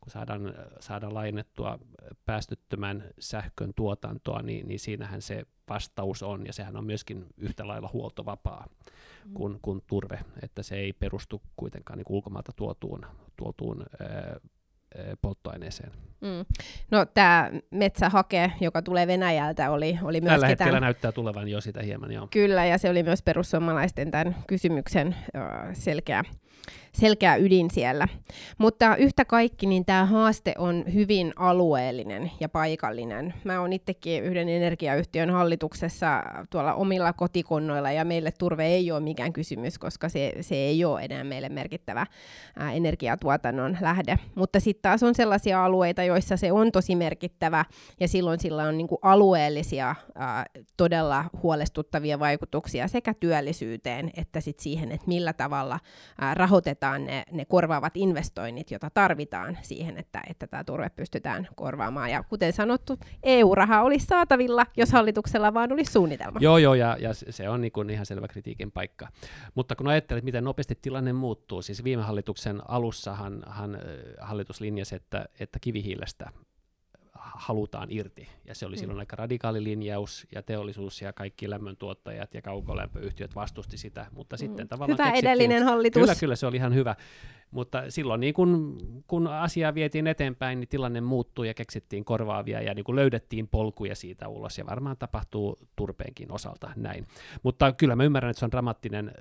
kun saadaan, saadaan lainettua päästöttömän sähkön tuotantoa, niin, niin siinähän se vastaus on, ja sehän on myöskin yhtä lailla huoltovapaa mm. kuin, kuin turve, että se ei perustu kuitenkaan niin ulkomailta tuotuun, tuotuun polttoaineeseen. Mm. No tämä metsähake, joka tulee Venäjältä, oli, oli myös... Tällä hetkellä tämän... näyttää tulevan jo sitä hieman, joo. Kyllä, ja se oli myös perussuomalaisten tämän kysymyksen selkeä selkeä ydin siellä. Mutta yhtä kaikki, niin tämä haaste on hyvin alueellinen ja paikallinen. Mä oon itsekin yhden energiayhtiön hallituksessa tuolla omilla kotikonnoilla, ja meille turve ei ole mikään kysymys, koska se, se ei ole enää meille merkittävä ää, energiatuotannon lähde. Mutta sitten taas on sellaisia alueita, joissa se on tosi merkittävä, ja silloin sillä on niinku alueellisia ää, todella huolestuttavia vaikutuksia sekä työllisyyteen että sit siihen, että millä tavalla ää, rahoitetaan ne, ne korvaavat investoinnit, joita tarvitaan siihen, että, että tämä turve pystytään korvaamaan. Ja kuten sanottu, EU-raha olisi saatavilla, jos hallituksella vaan olisi suunnitelma. Joo, joo, ja, ja se on niin kuin ihan selvä kritiikin paikka. Mutta kun ajattelet, miten nopeasti tilanne muuttuu, siis viime hallituksen alussahan hän, hallitus linjasi, että, että kivihiilestä halutaan irti. Ja se oli mm. silloin aika radikaali linjaus, ja teollisuus ja kaikki lämmöntuottajat ja kaukolämpöyhtiöt vastusti sitä, mutta mm. sitten tavallaan Hyvä edellinen hallitus. Kyllä, kyllä, se oli ihan hyvä. Mutta silloin niin kun, kun asiaa vietiin eteenpäin, niin tilanne muuttui ja keksittiin korvaavia ja niin kun löydettiin polkuja siitä ulos, ja varmaan tapahtuu turpeenkin osalta näin. Mutta kyllä mä ymmärrän, että se on dramaattinen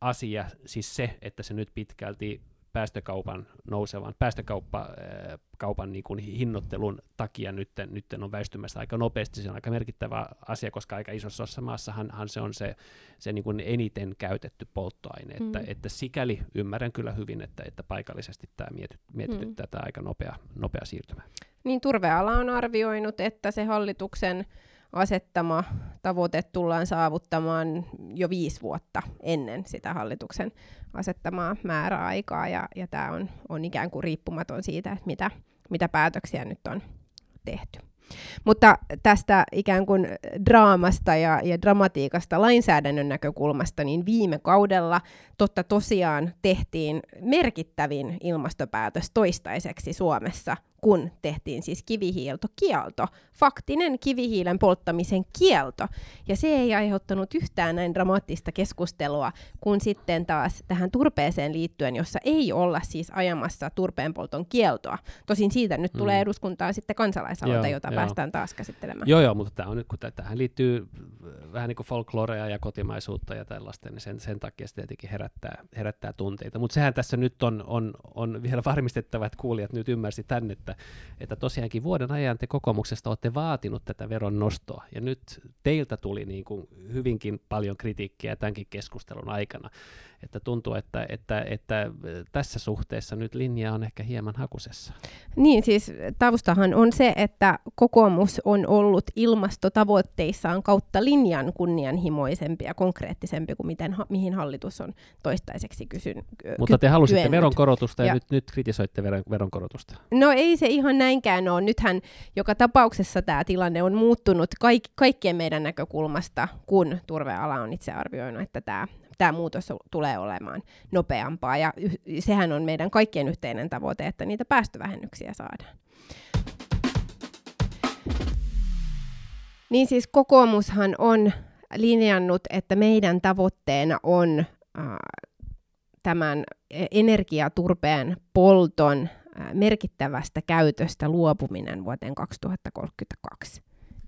asia, siis se, että se nyt pitkälti päästökaupan nousevan, päästökaupan niin kuin hinnoittelun takia nyt, nyt on väistymässä aika nopeasti. Se on aika merkittävä asia, koska aika isossa osassa maassahan se on se, se niin kuin eniten käytetty polttoaine. Mm. Että, että sikäli ymmärrän kyllä hyvin, että, että paikallisesti tämä mietit, mietityttää mm. tämä aika nopea, nopea siirtymä. Niin turveala on arvioinut, että se hallituksen asettama tavoite tullaan saavuttamaan jo viisi vuotta ennen sitä hallituksen asettamaa määräaikaa, ja, ja tämä on, on ikään kuin riippumaton siitä, että mitä, mitä päätöksiä nyt on tehty. Mutta tästä ikään kuin draamasta ja, ja dramatiikasta lainsäädännön näkökulmasta, niin viime kaudella totta tosiaan tehtiin merkittävin ilmastopäätös toistaiseksi Suomessa kun tehtiin siis kivihiiltokielto, faktinen kivihiilen polttamisen kielto. Ja se ei aiheuttanut yhtään näin dramaattista keskustelua kuin sitten taas tähän turpeeseen liittyen, jossa ei olla siis ajamassa turpeenpolton kieltoa. Tosin siitä nyt tulee mm. eduskuntaan sitten kansalaisaloite, jota joo. päästään taas käsittelemään. Joo, joo, mutta tämä on nyt, kun tähän liittyy vähän niin kuin folklorea ja kotimaisuutta ja tällaista, niin sen, sen takia se tietenkin herättää, herättää tunteita. Mutta sehän tässä nyt on, on, on vielä varmistettava, että kuulijat nyt ymmärsi tänne, että että, että tosiaankin vuoden ajan te kokoomuksesta olette vaatinut tätä veron nostoa, ja nyt teiltä tuli niin kuin hyvinkin paljon kritiikkiä tämänkin keskustelun aikana että tuntuu, että, että, että tässä suhteessa nyt linja on ehkä hieman hakusessa. Niin, siis taustahan on se, että kokoomus on ollut ilmastotavoitteissaan kautta linjan kunnianhimoisempi ja konkreettisempi kuin miten, mihin hallitus on toistaiseksi kysynyt. Mutta te halusitte kyennyt. veronkorotusta ja, ja nyt, nyt kritisoitte veron, veronkorotusta. No ei se ihan näinkään ole. Nythän joka tapauksessa tämä tilanne on muuttunut kaik, kaikkien meidän näkökulmasta, kun turveala on itse arvioinut, että tämä tämä muutos tulee olemaan nopeampaa. Ja y- sehän on meidän kaikkien yhteinen tavoite, että niitä päästövähennyksiä saadaan. Niin siis kokoomushan on linjannut, että meidän tavoitteena on äh, tämän energiaturpeen polton äh, merkittävästä käytöstä luopuminen vuoteen 2032.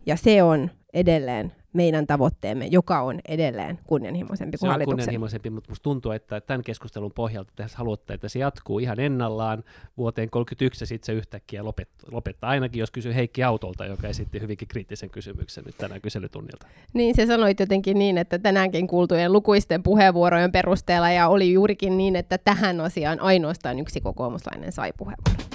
Ja se on edelleen meidän tavoitteemme, joka on edelleen kunnianhimoisempi kuin hallituksen. Se on kunnianhimoisempi, mutta minusta tuntuu, että tämän keskustelun pohjalta te haluatte, että se jatkuu ihan ennallaan vuoteen 31 ja sitten se yhtäkkiä lopettaa, lopettaa. Ainakin jos kysyy Heikki Autolta, joka esitti hyvinkin kriittisen kysymyksen nyt tänään kyselytunnilta. Niin, se sanoit jotenkin niin, että tänäänkin kuultujen lukuisten puheenvuorojen perusteella ja oli juurikin niin, että tähän asiaan ainoastaan yksi kokoomuslainen sai puheenvuoron.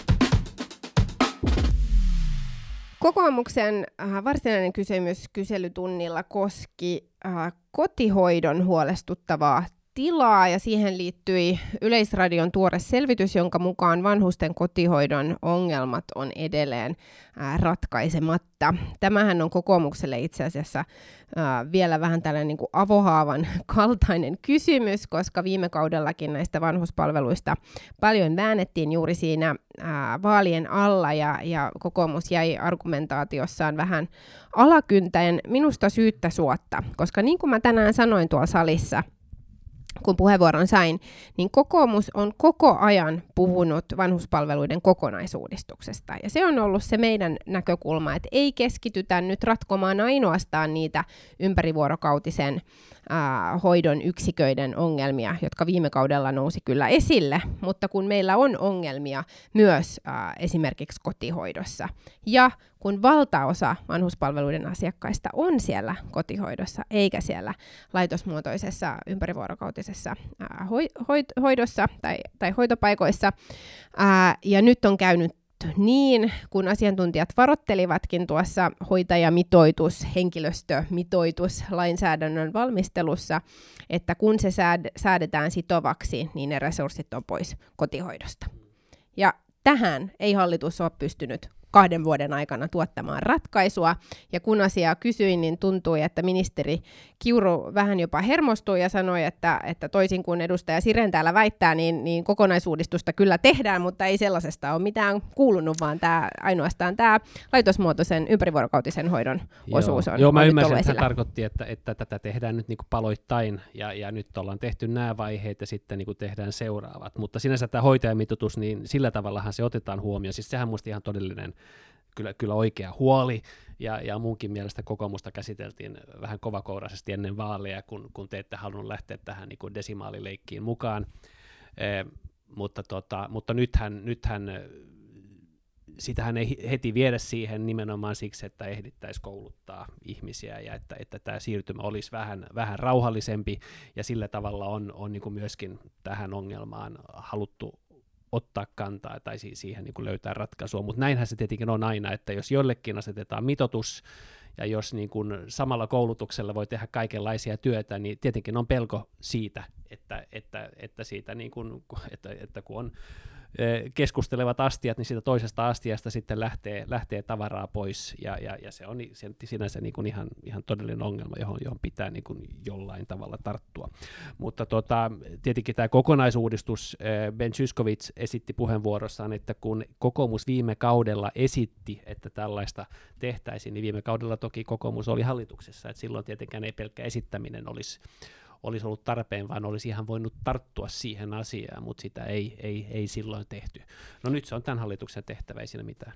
Kokoomuksen äh, varsinainen kysymys kyselytunnilla koski äh, kotihoidon huolestuttavaa tilaa ja siihen liittyi Yleisradion tuore selvitys, jonka mukaan vanhusten kotihoidon ongelmat on edelleen ratkaisematta. Tämähän on kokoomukselle itse asiassa vielä vähän tällainen niin kuin avohaavan kaltainen kysymys, koska viime kaudellakin näistä vanhuspalveluista paljon väännettiin juuri siinä vaalien alla ja, ja kokoomus jäi argumentaatiossaan vähän alakyntäen minusta syyttä suotta, koska niin kuin mä tänään sanoin tuolla salissa – kun puheenvuoron sain, niin kokoomus on koko ajan puhunut vanhuspalveluiden kokonaisuudistuksesta. Ja se on ollut se meidän näkökulma, että ei keskitytä nyt ratkomaan ainoastaan niitä ympärivuorokautisen ää, hoidon yksiköiden ongelmia, jotka viime kaudella nousi kyllä esille, mutta kun meillä on ongelmia myös ää, esimerkiksi kotihoidossa. Ja kun valtaosa vanhuspalveluiden asiakkaista on siellä kotihoidossa eikä siellä laitosmuotoisessa ympärivuorokautisessa ää, hoidossa tai, tai hoitopaikoissa, ää, ja nyt on käynyt niin, kun asiantuntijat varottelivatkin tuossa hoitajamitoitus, henkilöstömitoitus lainsäädännön valmistelussa, että kun se säädetään sitovaksi, niin ne resurssit on pois kotihoidosta. Ja tähän ei hallitus ole pystynyt kahden vuoden aikana tuottamaan ratkaisua. Ja kun asiaa kysyin, niin tuntui, että ministeri Kiuru vähän jopa hermostui ja sanoi, että, että toisin kuin edustaja Siren täällä väittää, niin, niin kokonaisuudistusta kyllä tehdään, mutta ei sellaisesta ole mitään kuulunut, vaan tämä, ainoastaan tämä laitosmuotoisen ympärivuorokautisen hoidon Joo. osuus on Joo, mä ymmärsin, että hän tarkoitti, että, että tätä tehdään nyt niin kuin paloittain ja, ja nyt ollaan tehty nämä vaiheet ja sitten niin kuin tehdään seuraavat. Mutta sinänsä tämä hoitajamitoitus, niin sillä tavallahan se otetaan huomioon. Siis sehän musta ihan todellinen kyllä, kyllä oikea huoli, ja, ja munkin mielestä kokoomusta käsiteltiin vähän kovakouraisesti ennen vaaleja, kun, kun te ette halunnut lähteä tähän niin kuin desimaalileikkiin mukaan. E, mutta, tota, mutta nythän, nythän sitähän ei heti viedä siihen nimenomaan siksi, että ehdittäisiin kouluttaa ihmisiä ja että, että tämä siirtymä olisi vähän, vähän rauhallisempi ja sillä tavalla on, on niin kuin myöskin tähän ongelmaan haluttu ottaa kantaa tai siihen niin kuin löytää ratkaisua, mutta näinhän se tietenkin on aina, että jos jollekin asetetaan mitotus, ja jos niin kuin samalla koulutuksella voi tehdä kaikenlaisia työtä, niin tietenkin on pelko siitä, että, että, että, siitä niin kuin, että, että kun on keskustelevat astiat, niin siitä toisesta astiasta sitten lähtee, lähtee tavaraa pois, ja, ja, ja se on se sinänsä niin kuin ihan, ihan todellinen ongelma, johon, johon pitää niin kuin jollain tavalla tarttua. Mutta tota, tietenkin tämä kokonaisuudistus, Ben Zyskowicz esitti puheenvuorossaan, että kun kokoomus viime kaudella esitti, että tällaista tehtäisiin, niin viime kaudella toki kokoomus oli hallituksessa, että silloin tietenkään ei pelkkä esittäminen olisi olisi ollut tarpeen, vaan olisi ihan voinut tarttua siihen asiaan, mutta sitä ei, ei, ei silloin tehty. No nyt se on tämän hallituksen tehtävä, ei siinä mitään.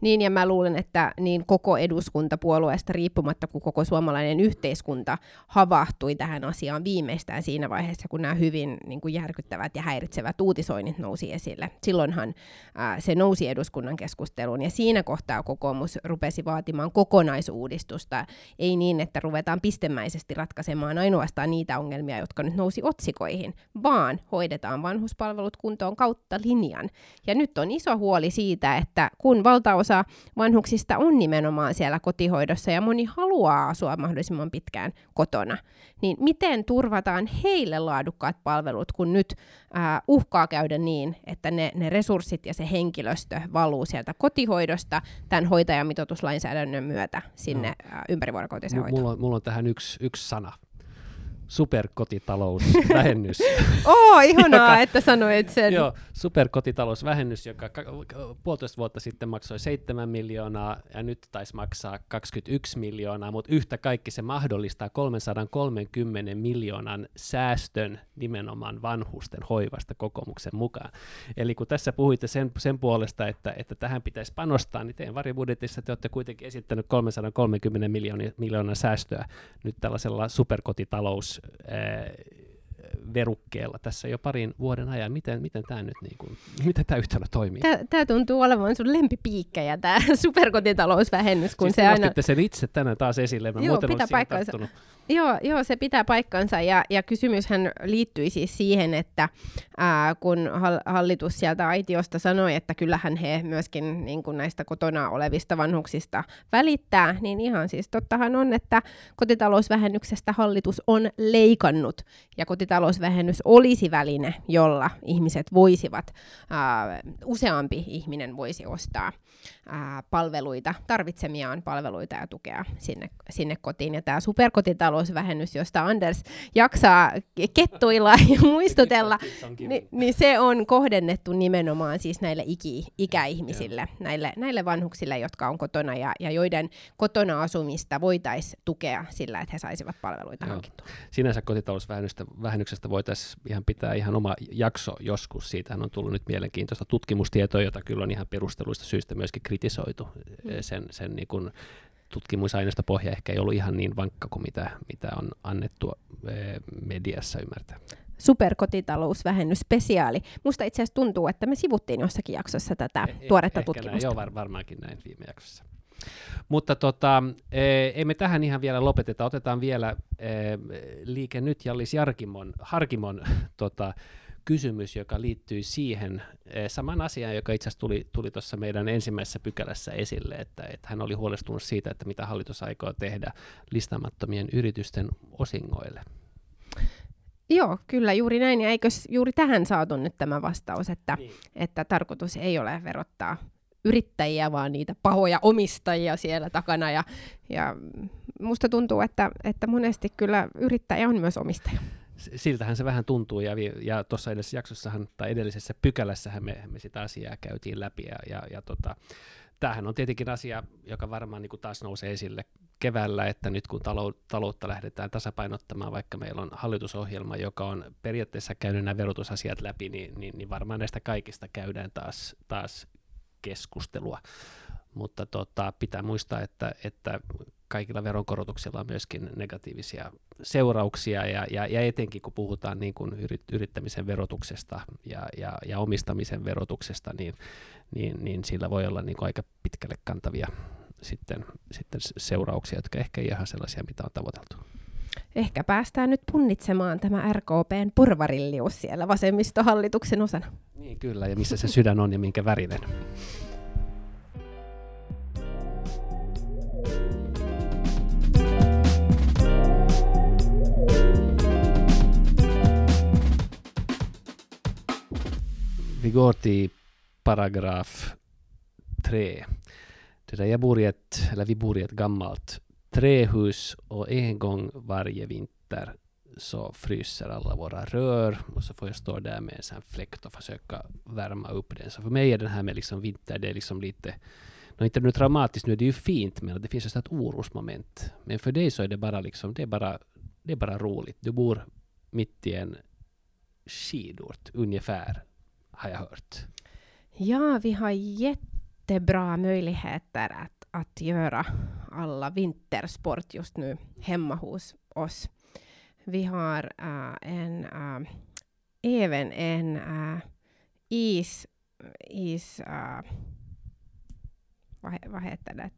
Niin, ja mä luulen, että niin koko eduskuntapuolueesta riippumatta, kun koko suomalainen yhteiskunta havahtui tähän asiaan viimeistään siinä vaiheessa, kun nämä hyvin niin kuin järkyttävät ja häiritsevät uutisoinnit nousi esille. Silloinhan ää, se nousi eduskunnan keskusteluun, ja siinä kohtaa kokoomus rupesi vaatimaan kokonaisuudistusta, ei niin, että ruvetaan pistemäisesti ratkaisemaan ainoastaan niitä ongelmia, jotka nyt nousi otsikoihin, vaan hoidetaan vanhuspalvelut kuntoon kautta linjan. Ja nyt on iso huoli siitä, että kun valtaosa vanhuksista on nimenomaan siellä kotihoidossa ja moni haluaa asua mahdollisimman pitkään kotona, niin miten turvataan heille laadukkaat palvelut, kun nyt äh, uhkaa käydä niin, että ne, ne resurssit ja se henkilöstö valuu sieltä kotihoidosta tämän hoitajamitoituslainsäädännön myötä sinne no. ympärivuorokautiseen M- hoitoon? Mulla on, mulla on tähän yksi, yksi sana superkotitalousvähennys. Oo, oh, ihanaa, joka, että sanoit sen. Joo, superkotitalousvähennys, joka puolitoista vuotta sitten maksoi 7 miljoonaa ja nyt taisi maksaa 21 miljoonaa, mutta yhtä kaikki se mahdollistaa 330 miljoonan säästön nimenomaan vanhusten hoivasta kokoomuksen mukaan. Eli kun tässä puhuitte sen, sen puolesta, että, että tähän pitäisi panostaa, niin teidän varibudjetissa te olette kuitenkin esittänyt 330 miljoonan säästöä nyt tällaisella superkotitalous verukkeella tässä jo parin vuoden ajan. Miten, miten tämä nyt niin kuin, miten tämä yhtälö toimii? Tämä tuntuu olevan sun lempipiikkejä, tämä superkotitalousvähennys. Kun siis se aina... sen itse tänään taas esille. Mä Joo, pitää paikkansa. Joo, joo, se pitää paikkansa. Ja, ja kysymyshän liittyi siis siihen, että ää, kun hallitus sieltä aitiosta sanoi, että kyllähän he myöskin niin kuin näistä kotona olevista vanhuksista välittää, niin ihan siis tottahan on, että kotitalousvähennyksestä hallitus on leikannut. Ja kotitalousvähennys olisi väline, jolla ihmiset voisivat, ää, useampi ihminen voisi ostaa ää, palveluita, tarvitsemiaan palveluita ja tukea sinne, sinne kotiin. Ja tämä superkotitalousvähennys, josta Anders jaksaa kettuilla ja muistutella, niin, niin se on kohdennettu nimenomaan siis näille iki, ikäihmisille, näille, näille vanhuksille, jotka on kotona ja, ja joiden kotona asumista voitaisiin tukea sillä, että he saisivat palveluita Joo. hankittua. Sinänsä kotitalousvähennyksestä voitaisiin ihan pitää ihan oma jakso joskus. Siitähän on tullut nyt mielenkiintoista tutkimustietoa, jota kyllä on ihan perusteluista syistä myöskin kritisoitu. Mm. Sen, sen niin kuin tutkimusaineisto pohja ehkä ei ollut ihan niin vankka kuin mitä, mitä on annettu mediassa ymmärtää superkotitalousvähennys spesiaali. Musta itse asiassa tuntuu, että me sivuttiin jossakin jaksossa tätä eh, tuoretta ehkä tutkimusta. Näin, joo, var, varmaankin näin viime jaksossa. Mutta tota, ei me tähän ihan vielä lopeteta. Otetaan vielä liike nyt Jallis Jarkimon, Harkimon tota, kysymys, joka liittyy siihen eh, saman asiaan, joka itse asiassa tuli, tuli tuossa meidän ensimmäisessä pykälässä esille, että, että hän oli huolestunut siitä, että mitä hallitus aikoo tehdä listaamattomien yritysten osingoille. Joo, kyllä juuri näin. Ja eikö juuri tähän saatu nyt tämä vastaus, että, niin. että tarkoitus ei ole verottaa yrittäjiä, vaan niitä pahoja omistajia siellä takana. Ja, ja musta tuntuu, että, että monesti kyllä yrittäjä on myös omistaja siltähän se vähän tuntuu, ja, ja tuossa edellisessä jaksossahan, tai edellisessä pykälässähän me, me sitä asiaa käytiin läpi, ja, ja, ja tota, tämähän on tietenkin asia, joka varmaan niin kuin taas nousee esille keväällä, että nyt kun taloutta lähdetään tasapainottamaan, vaikka meillä on hallitusohjelma, joka on periaatteessa käynyt nämä verotusasiat läpi, niin, niin, niin varmaan näistä kaikista käydään taas, taas keskustelua. Mutta tota, pitää muistaa, että, että kaikilla veronkorotuksilla on myöskin negatiivisia seurauksia, ja, ja, ja etenkin kun puhutaan niin kuin yrit, yrittämisen verotuksesta ja, ja, ja omistamisen verotuksesta, niin, niin, niin sillä voi olla niin kuin aika pitkälle kantavia sitten, sitten seurauksia, jotka ehkä ei ihan sellaisia, mitä on tavoiteltu. Ehkä päästään nyt punnitsemaan tämä RKPn porvarillius siellä vasemmistohallituksen osana. Niin kyllä, ja missä se sydän on ja minkä värinen. Vi går till paragraf 3. Det där jag bor i ett, eller vi bor i ett gammalt trähus och en gång varje vinter så fryser alla våra rör och så får jag stå där med en sån fläkt och försöka värma upp den. Så för mig är den här med liksom vinter, det är liksom lite No, inte nu traumatiskt, nu är det ju fint, men det finns ett sånt orosmoment. Men för dig så är det bara liksom, det är bara, det är bara roligt. Du bor mitt i en skidort, ungefär, har jag hört. Ja, vi har jättebra möjligheter att, att göra alla vintersport just nu hemma hos oss. Vi har uh, en, uh, även en uh, is, is vad, vad heter det?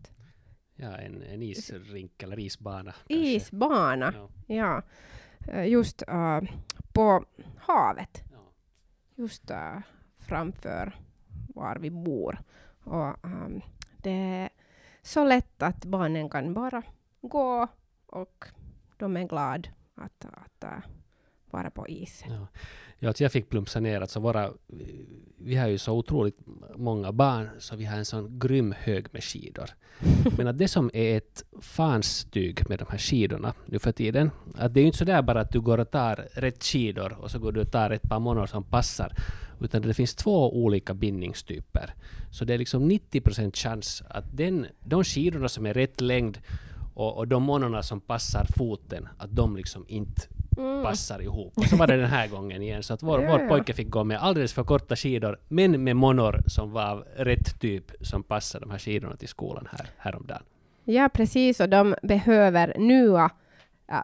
Ja, en, en isrink eller isbana. Isbana, ja. ja. Just på havet. Ja. Just framför var vi bor. Och, um, det är så lätt att barnen kan bara gå och de är glada att, att uh, vara på is. Ja. Ja, jag fick plumpsa ner, alltså våra, vi har ju så otroligt många barn, så vi har en sån grym hög med skidor. Men att det som är ett fanstyg med de här skidorna nu för tiden, att det är ju inte så där bara att du går och tar rätt skidor och så går du och tar ett par monor som passar, utan det finns två olika bindningstyper. Så det är liksom 90 procent chans att den, de skidorna som är rätt längd och, och de monorna som passar foten, att de liksom inte mm. passar ihop. Och så var det den här gången igen, så att vår, ja, vår pojke fick gå med alldeles för korta skidor, men med monor som var av rätt typ, som passade de här skidorna till skolan här, häromdagen. Ja, precis, och de behöver nya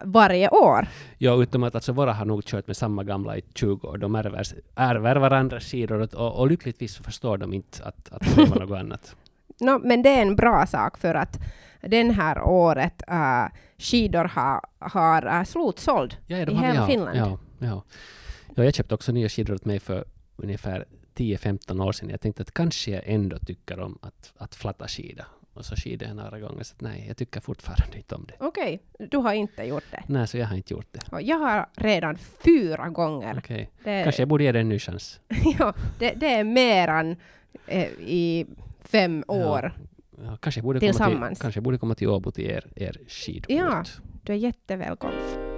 varje år. Ja, utom att alltså våra har nog kört med samma gamla i 20 år. De ärver, ärver varandras skidor och, och lyckligtvis förstår de inte att, att det var något annat. No, men det är en bra sak för att den här året uh, skidor har, har uh, slutsåld ja, i hela ja, Finland. Ja, ja. ja, jag köpte också nya skidor åt mig för ungefär 10-15 år sedan. Jag tänkte att kanske jag ändå tycker om att, att flatta skida. Och så skidade jag några gånger, så nej, jag tycker fortfarande inte om det. Okej, okay. du har inte gjort det? Nej, så jag har inte gjort det. Och jag har redan fyra gånger. Okej, okay. kanske jag borde ge det en ny chans. ja, det, det är mer än eh, i fem år. Ja. Ja, kanske, borde. Komma till, kanske borde komma till Åbo till er, er skidort. Ja, du är jättevälkommen.